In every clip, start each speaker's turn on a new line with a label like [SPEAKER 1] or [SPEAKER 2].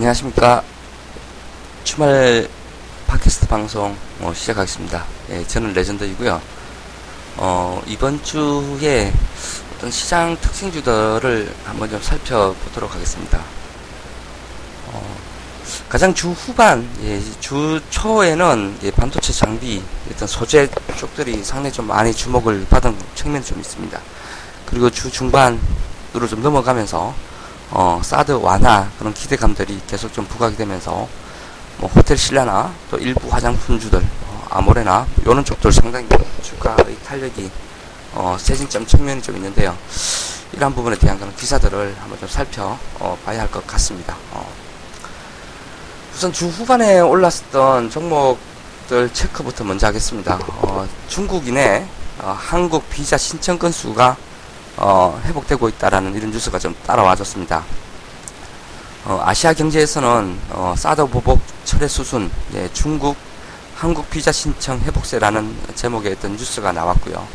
[SPEAKER 1] 네, 안녕하십니까. 주말 팟캐스트 방송 어, 시작하겠습니다. 네, 저는 레전드이고요. 어, 이번 주에 어떤 시장 특징주들을 한번 좀 살펴보도록 하겠습니다. 어, 가장 주 후반, 예, 주 초에는 예, 반도체 장비, 어떤 소재 쪽들이 상당히 좀 많이 주목을 받은 측면이 좀 있습니다. 그리고 주 중반으로 좀 넘어가면서 어, 사드 완화 그런 기대감들이 계속 좀 부각이 되면서 뭐 호텔 신라나 또 일부 화장품주들 어, 아모레나 이런 쪽들 상당히 주가의 탄력이 어, 세진점 측면이 좀 있는데요. 이러한 부분에 대한 그런 기사들을 한번 좀 살펴 어, 봐야 할 것 같습니다. 어. 우선 주 후반에 올랐었던 종목들 체크부터 먼저 하겠습니다. 어, 중국인의 어, 한국 비자 신청 건수가 어, 회복되고 있다라는 이런 뉴스가 좀 따라와줬습니다. 어, 아시아 경제에서는 어, 사드 보복 철회 수순, 예, 중국 한국 비자 신청 회복세라는 제목의 어떤 뉴스가 나왔고요.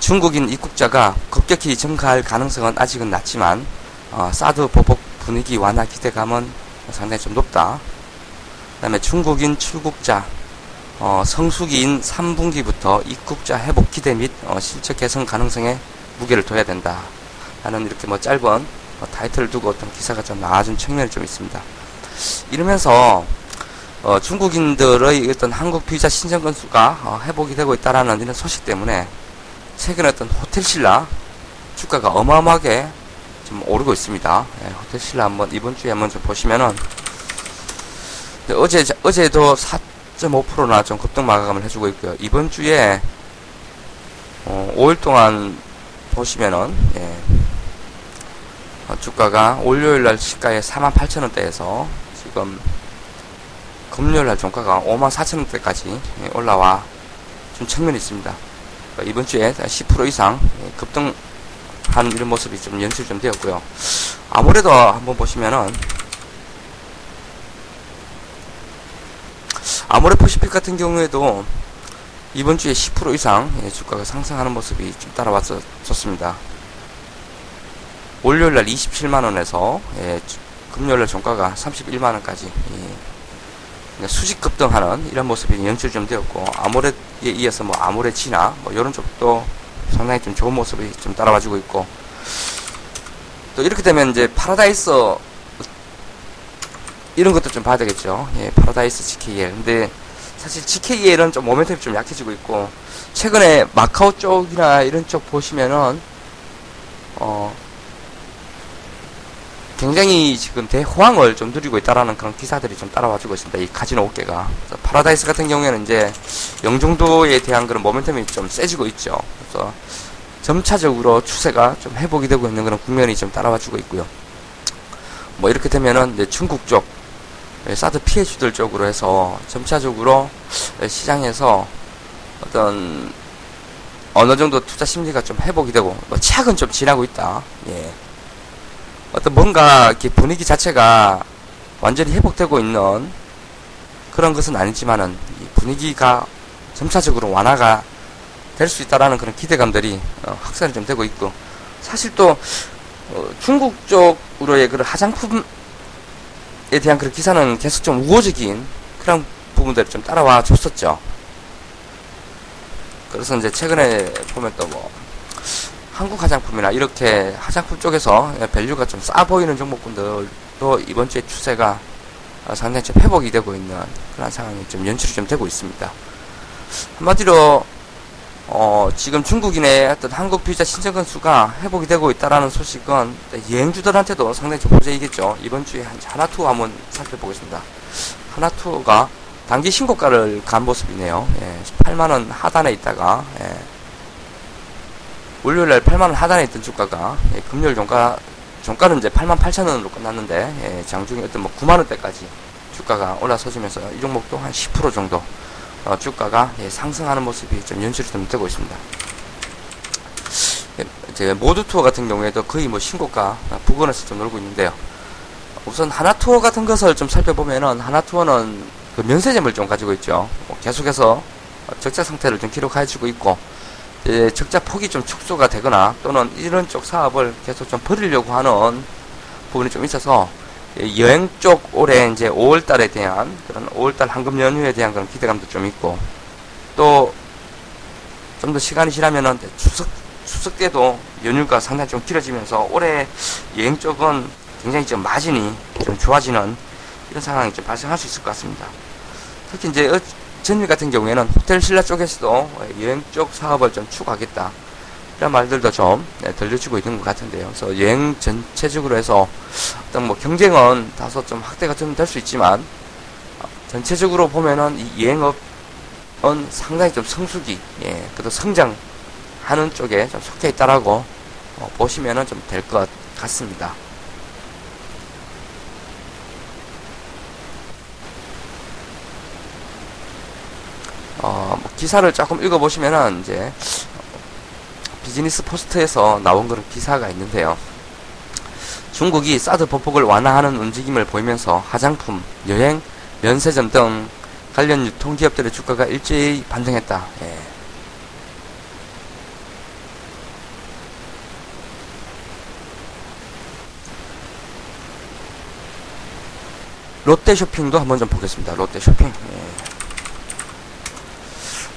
[SPEAKER 1] 중국인 입국자가 급격히 증가할 가능성은 아직은 낮지만 어, 사드 보복 분위기 완화 기대감은 상당히 좀 높다. 그 다음에 중국인 출국자 어, 성수기인 3분기부터 입국자 회복 기대 및 어, 실적 개선 가능성에 무게를 둬야 된다. 라는 이렇게 뭐 짧은 뭐 타이틀을 두고 어떤 기사가 좀 나와준 측면이 좀 있습니다. 이러면서 어, 중국인들의 어떤 한국 비자 신청 건수가 어, 회복이 되고 있다라는 이런 소식 때문에 최근에 어떤 호텔 신라 주가가 어마어마하게 좀 오르고 있습니다. 예, 호텔 신라 한번 이번 주에 한번 좀 보시면은 어제 어제도 4.5%나 좀 급등 마감을 해주고 있고요. 이번 주에 어, 5일 동안 보시면은 예, 어, 주가가 월요일날 시가에 48,000원대에서 지금 금요일날 종가가 54,000원대까지 예, 올라와 좀 측면이 있습니다. 그러니까 이번 주에 10% 이상 예, 급등한 이런 모습이 좀 연출이 좀 되었고요. 아무래도 한번 보시면은 아모레퍼시픽 같은 경우에도 이번 주에 10% 이상 예, 주가가 상승하는 모습이 좀 따라왔었습니다. 월요일날 27만원에서 예, 금요일날 종가가 31만원까지 예, 수직 급등하는 이런 모습이 연출이 좀 되었고 아모레에 이어서 뭐 아모레G나 뭐 이런 쪽도 상당히 좀 좋은 모습이 좀 따라와주고 있고 또 이렇게 되면 이제 파라다이스 이런 것도 좀 봐야 되겠죠. 예, 파라다이스 GKL. 근데 사실 GKL은 좀 모멘텀이 좀 약해지고 있고 최근에 마카오 쪽이나 이런 쪽 보시면은 어 굉장히 지금 대호황을 좀 누리고 있다라는 그런 기사들이 좀 따라와주고 있습니다. 이 카지노 업계가 파라다이스 같은 경우에는 이제 영종도에 대한 그런 모멘텀이 좀 세지고 있죠. 그래서 점차적으로 추세가 좀 회복이 되고 있는 그런 국면이 좀 따라와주고 있고요. 뭐 이렇게 되면은 이제 중국 쪽 예, 사드 피해주들 쪽으로 해서 점차적으로 시장에서 어떤 어느 정도 투자 심리가 좀 회복이 되고 뭐 최악은 좀 지나고 있다. 예. 어떤 뭔가 이렇게 분위기 자체가 완전히 회복되고 있는 그런 것은 아니지만은 분위기가 점차적으로 완화가 될 수 있다라는 그런 기대감들이 어, 확산이 좀 되고 있고 사실 또 어, 중국 쪽으로의 그런 화장품 에 대한 그런 기사는 계속 좀 우호적인 그런 부분들이 좀 따라와 줬었죠. 그래서 이제 최근에 보면 또 뭐 한국 화장품이나 이렇게 화장품 쪽에서 value가 좀 싸 보이는 종목군들도 이번 주에 추세가 상당히 좀 회복이 되고 있는 그런 상황이 좀 연출이 좀 되고 있습니다. 한마디로 어, 지금 중국인의 어떤 한국 비자 신청 건수가 회복이 되고 있다라는 소식은 여행주들한테도 상당히 좀 호재이겠죠. 이번 주에 하나 투어 한번 살펴보겠습니다. 하나 투어가 단기 신고가를 간 모습이네요. 예, 8만원 하단에 있다가, 예, 월요일날 8만원 하단에 있던 주가가, 예, 금요일 종가, 종가는 이제 8만 8천원으로 끝났는데, 예, 장중에 어떤 뭐 9만원대까지 주가가 올라서지면서 이 종목도 한 10% 정도 어, 주가가 예, 상승하는 모습이 좀 연출이 좀 되고 있습니다. 예, 모두 투어 같은 경우에도 거의 뭐 신고가 부근에서 좀 놀고 있는데요. 우선 하나 투어 같은 것을 좀 살펴보면은 하나 투어는 그 면세점을 좀 가지고 있죠. 뭐 계속해서 적자 상태를 좀 기록해주고 있고 예, 적자 폭이 좀 축소가 되거나 또는 이런 쪽 사업을 계속 좀 버리려고 하는 부분이 좀 있어서 여행 쪽 올해 이제 5월 달에 대한 그런 5월 달 황금 연휴에 대한 그런 기대감도 좀 있고 또 좀 더 시간이 지나면은 추석 추석 때도 연휴가 상당히 좀 길어지면서 올해 여행 쪽은 굉장히 좀 마진이 좀 좋아지는 이런 상황이 좀 발생할 수 있을 것 같습니다. 특히 이제 어, 전일 같은 경우에는 호텔 신라 쪽에서도 여행 쪽 사업을 좀 추구하겠다. 이런 말들도 좀 네, 들려주고 있는 것 같은데요. 그래서 여행 전체적으로 해서 어떤 뭐 경쟁은 다소 좀 확대가 좀 될 수 있지만 어, 전체적으로 보면은 이 여행업은 상당히 좀 성수기, 예, 그래도 성장하는 쪽에 좀 속해 있다라고 어, 보시면은 좀 될 것 같습니다. 어, 뭐 기사를 조금 읽어보시면은 이제 비즈니스 포스트에서 나온 그런 기사가 있는데요. 중국이 사드 보폭을 완화하는 움직임을 보이면서 화장품, 여행, 면세점 등 관련 유통기업들의 주가가 일제히 반등했다. 예. 롯데 쇼핑도 한번 좀 보겠습니다. 롯데 쇼핑. 예.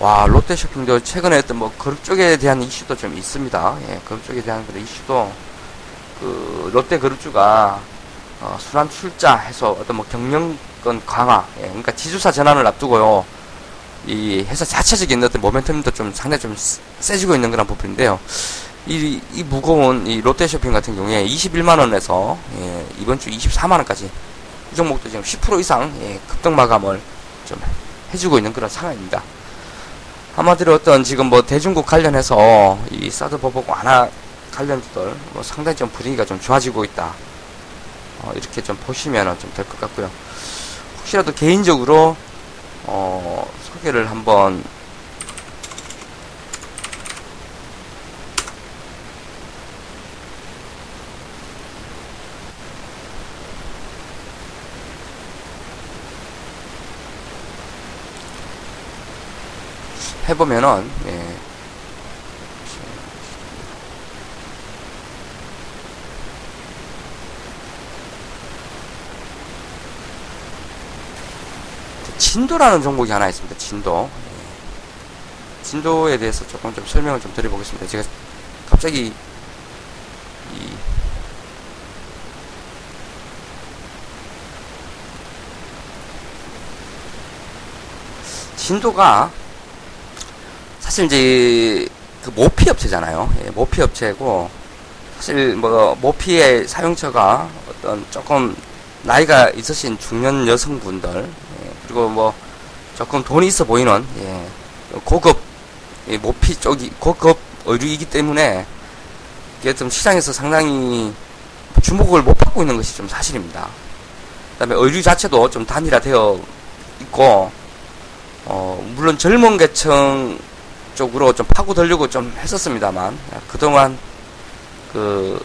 [SPEAKER 1] 와 롯데 쇼핑도 최근에 어떤 뭐 그룹 쪽에 대한 이슈도 좀 있습니다. 예, 그룹 쪽에 대한 그런 이슈도 그 롯데 그룹주가 어, 순환 출자 해서 어떤 뭐 경영권 강화, 예, 그러니까 지주사 전환을 앞두고요. 이 회사 자체적인 어떤 모멘텀도 좀 상당히 좀 세지고 있는 그런 부분인데요. 이, 이 무거운 이 롯데 쇼핑 같은 경우에 21만 원에서 예, 이번 주 24만 원까지 이 종목도 지금 10% 이상 예, 급등 마감을 좀 해주고 있는 그런 상황입니다. 한마디로 어떤 지금 뭐 대중국 관련해서 이 사드 보복 완화 관련주들 뭐 상당히 좀 분위기가 좀 좋아지고 있다. 어, 이렇게 좀 보시면 좀 될 것 같고요. 혹시라도 개인적으로 어, 소개를 한번 해보면은 예. 진도라는 종목이 하나 있습니다. 진도. 예. 진도에 대해서 조금 좀 설명을 좀 드려보겠습니다. 제가 갑자기 이 진도가 사실 이제 그 모피 업체잖아요. 예, 모피 업체고 사실 뭐 모피의 사용처가 어떤 조금 나이가 있으신 중년 여성분들 예, 그리고 뭐 조금 돈이 있어 보이는 예, 고급 예, 모피 쪽이 고급 의류이기 때문에 이게 좀 시장에서 상당히 주목을 못 받고 있는 것이 좀 사실입니다. 그다음에 의류 자체도 좀 단일화되어 있고 어 물론 젊은 계층 쪽으로 좀 파고들려고 좀 했었습니다만 그동안 그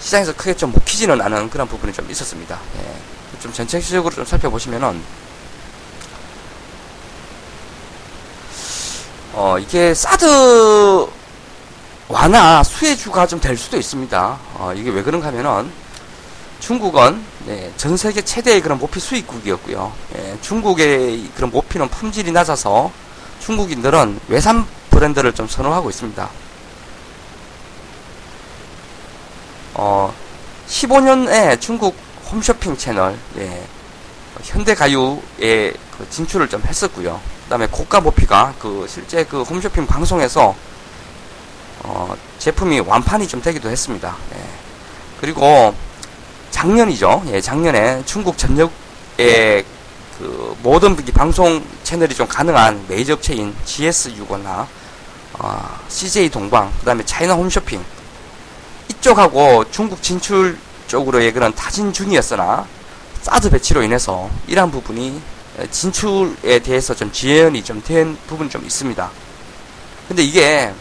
[SPEAKER 1] 시장에서 크게 좀 먹히지는 않은 그런 부분이 좀 있었습니다. 예. 좀 전체적으로 좀 살펴보시면은 어 이게 사드 완화 수혜주가 좀 될 수도 있습니다. 어 이게 왜 그런가 하면은 중국은 네, 전 세계 최대의 그런 모피 수입국이었고요. 예, 중국의 그런 모피는 품질이 낮아서 중국인들은 외산 브랜드를 좀 선호하고 있습니다. 어, 15년에 중국 홈쇼핑 채널, 예, 현대가유에 그 진출을 좀 했었고요. 그 다음에 고가 모피가 그 실제 그 홈쇼핑 방송에서 어, 제품이 완판이 좀 되기도 했습니다. 예. 그리고 작년이죠. 예, 작년에 중국 전역에 그 모든 방송 채널이 좀 가능한 메이저 업체인 GS6거나 어, CJ 동방, 그 다음에 차이나 홈쇼핑 이쪽하고 중국 진출 쪽으로의 그런 타진 중이었으나 사드 배치로 인해서 이러한 부분이 진출에 대해서 좀 지연이 좀 된 부분이 좀 있습니다. 근데 이게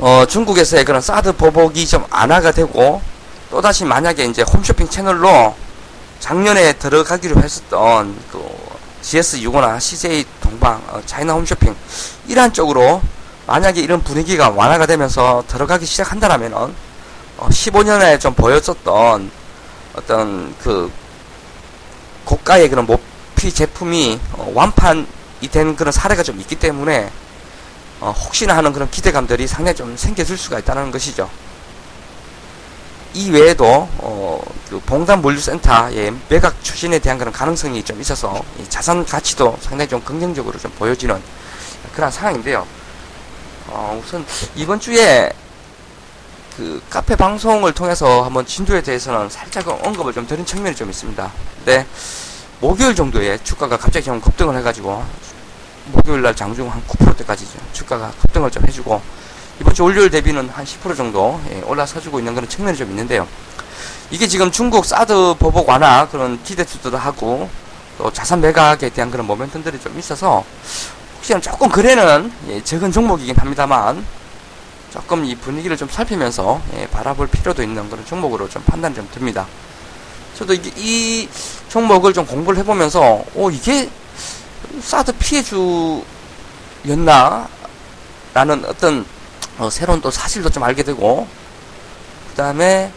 [SPEAKER 1] 어, 중국에서의 그런 사드 보복이 좀 완화가 되고 또다시 만약에 이제 홈쇼핑 채널로 작년에 들어가기로 했었던 그 GS6호나 CJ 동방, 어, 차이나 홈쇼핑 이러한 쪽으로 만약에 이런 분위기가 완화가 되면서 들어가기 시작한다라면은 어, 15년에 좀 보였었던 어떤 그 고가의 그런 모피 제품이 어, 완판이 된 그런 사례가 좀 있기 때문에 어, 혹시나 하는 그런 기대감들이 상당히 좀 생겨질 수가 있다는 것이죠. 이 외에도 어, 그 봉단 물류센터의 매각 추진에 대한 그런 가능성이 좀 있어서 자산 가치도 상당히 좀 긍정적으로 좀 보여지는 그런 상황인데요. 어, 우선 이번 주에 그 카페 방송을 통해서 한번 진도에 대해서는 살짝 언급을 좀 드린 측면이 좀 있습니다. 근데 목요일 정도에 주가가 갑자기 좀 급등을 해가지고 목요일 날 장중 한 9%대까지 주가가 급등을 좀 해주고 이번 주 월요일 대비는 한 10% 정도 예, 올라서주고 있는 그런 측면이 좀 있는데요. 이게 지금 중국 사드 보복 완화 그런 기대주도 하고 또 자산 매각에 대한 그런 모멘텀들이 좀 있어서 혹시나 조금 거래는 예, 적은 종목이긴 합니다만 조금 이 분위기를 좀 살피면서 예, 바라볼 필요도 있는 그런 종목으로 좀 판단이 좀 듭니다. 저도 이, 이 종목을 좀 공부를 해보면서 오 이게 사드 피해주였나 라는 어떤 어, 새로운 또 사실도 좀 알게 되고 그 다음에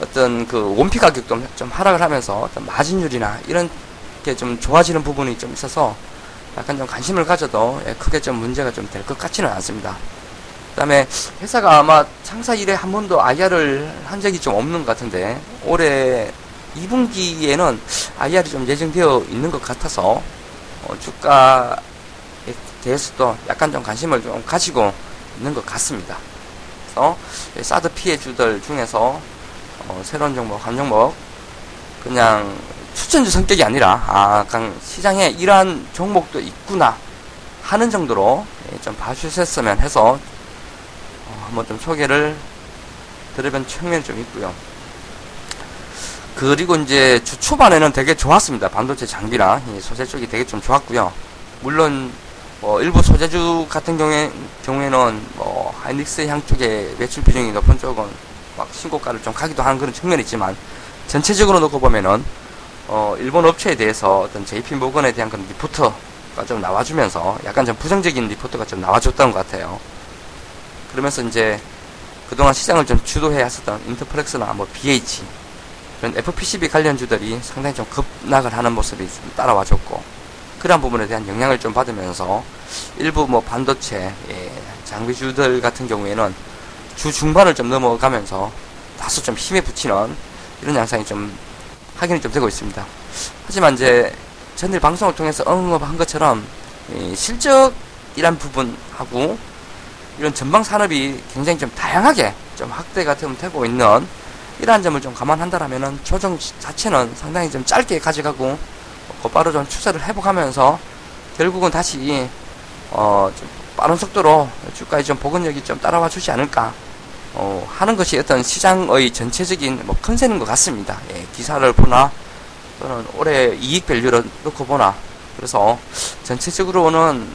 [SPEAKER 1] 어떤 그 원피 가격도 좀 하락을 하면서 어떤 마진율이나 이런 게 좀 좋아지는 부분이 좀 있어서 약간 좀 관심을 가져도 예, 크게 좀 문제가 좀 될 것 같지는 않습니다. 그 다음에 회사가 아마 창사 이래 한 번도 IR을 한 적이 좀 없는 것 같은데 올해 2분기에는 IR이 좀 예정되어 있는 것 같아서 어, 주가에 대해서도 약간 좀 관심을 좀 가지고 있는 것 같습니다. 그래서 사드 피해주들 중에서 어, 새로운 종목, 한 종목 그냥 추천주 성격이 아니라 아, 그냥 시장에 이러한 종목도 있구나 하는 정도로 예, 좀 봐주셨으면 해서 어, 한번 좀 소개를 들으면 측면이 좀 있고요. 그리고 이제 주 초반에는 되게 좋았습니다. 반도체 장비나 소재 쪽이 되게 좀 좋았고요. 물론 뭐 일부 소재주 같은 경우에, 경우에는 뭐 하이닉스 향 쪽에 매출 비중이 높은 쪽은 막 신고가를 좀 가기도 하는 그런 측면이 있지만 전체적으로 놓고 보면은 어 일본 업체에 대해서 어떤 JP 모건에 대한 그런 리포트가 좀 나와주면서 약간 좀 부정적인 리포트가 좀 나와줬던 것 같아요. 그러면서 이제 그동안 시장을 좀 주도해 왔었던 인터플렉스나 뭐 BH 그런 FPCB 관련주들이 상당히 좀 급락을 하는 모습이 좀 따라와줬고 그런 부분에 대한 영향을 좀 받으면서 일부 뭐 반도체 예, 장비주들 같은 경우에는 주 중반을 좀 넘어가면서 다소 좀 힘에 붙이는 이런 양상이 좀 확인이 좀 되고 있습니다. 하지만 이제 전일 방송을 통해서 언급한 것처럼 실적이란 부분하고 이런 전방 산업이 굉장히 좀 다양하게 좀 확대가 되고 있는 이러한 점을 좀 감안한다라면은 조정 자체는 상당히 좀 짧게 가져가고 곧바로 좀 추세를 회복하면서 결국은 다시 어, 좀 빠른 속도로 주가의 좀 복원력이 좀 따라와 주지 않을까 어, 하는 것이 어떤 시장의 전체적인 뭐 컨셉인 것 같습니다. 예, 기사를 보나 또는 올해 이익 밸류를 놓고 보나 그래서 전체적으로는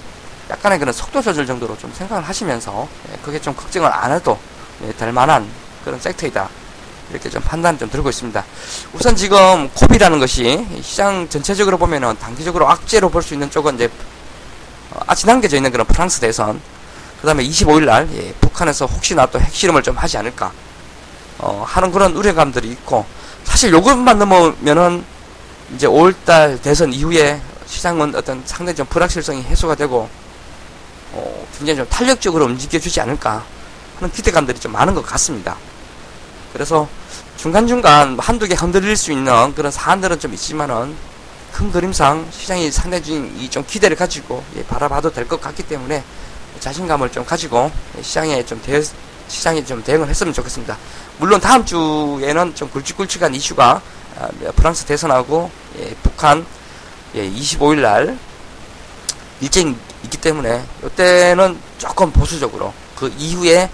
[SPEAKER 1] 약간의 그런 속도 조절 정도로 좀 생각을 하시면서 예, 그게 좀 걱정을 안 해도 예, 될 만한 그런 섹터이다. 이렇게 좀 판단 좀 들고 있습니다. 우선 지금 코비라는 것이 시장 전체적으로 보면은 단기적으로 악재로 볼 수 있는 쪽은 이제 어, 아직 남겨져 있는 그런 프랑스 대선 그 다음에 25일 날 예, 북한에서 혹시나 또 핵실험을 좀 하지 않을까 어, 하는 그런 우려감들이 있고 사실 요것만 넘으면은 이제 5월달 대선 이후에 시장은 어떤 상당히 좀 불확실성이 해소가 되고 어, 굉장히 좀 탄력적으로 움직여주지 않을까 하는 기대감들이 좀 많은 것 같습니다. 그래서 중간중간 한두 개 흔들릴 수 있는 그런 사안들은 좀 있지만은 큰 그림상 시장이 상당히 좀 기대를 가지고 예, 바라봐도 될 것 같기 때문에 자신감을 좀 가지고 시장에 좀 대, 시장에 좀 대응을 했으면 좋겠습니다. 물론 다음 주에는 좀 굵직굵직한 이슈가 아, 프랑스 대선하고 예, 북한 예, 25일 날 일정이 있기 때문에 이때는 조금 보수적으로 그 이후에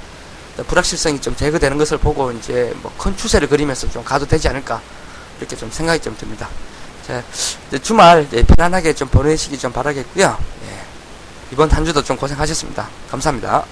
[SPEAKER 1] 불확실성이 좀 제거되는 것을 보고 이제 뭐 큰 추세를 그리면서 좀 가도 되지 않을까 이렇게 좀 생각이 좀 듭니다. 자, 주말 예, 편안하게 좀 보내시기 좀 바라겠고요. 예, 이번 한 주도 좀 고생하셨습니다. 감사합니다.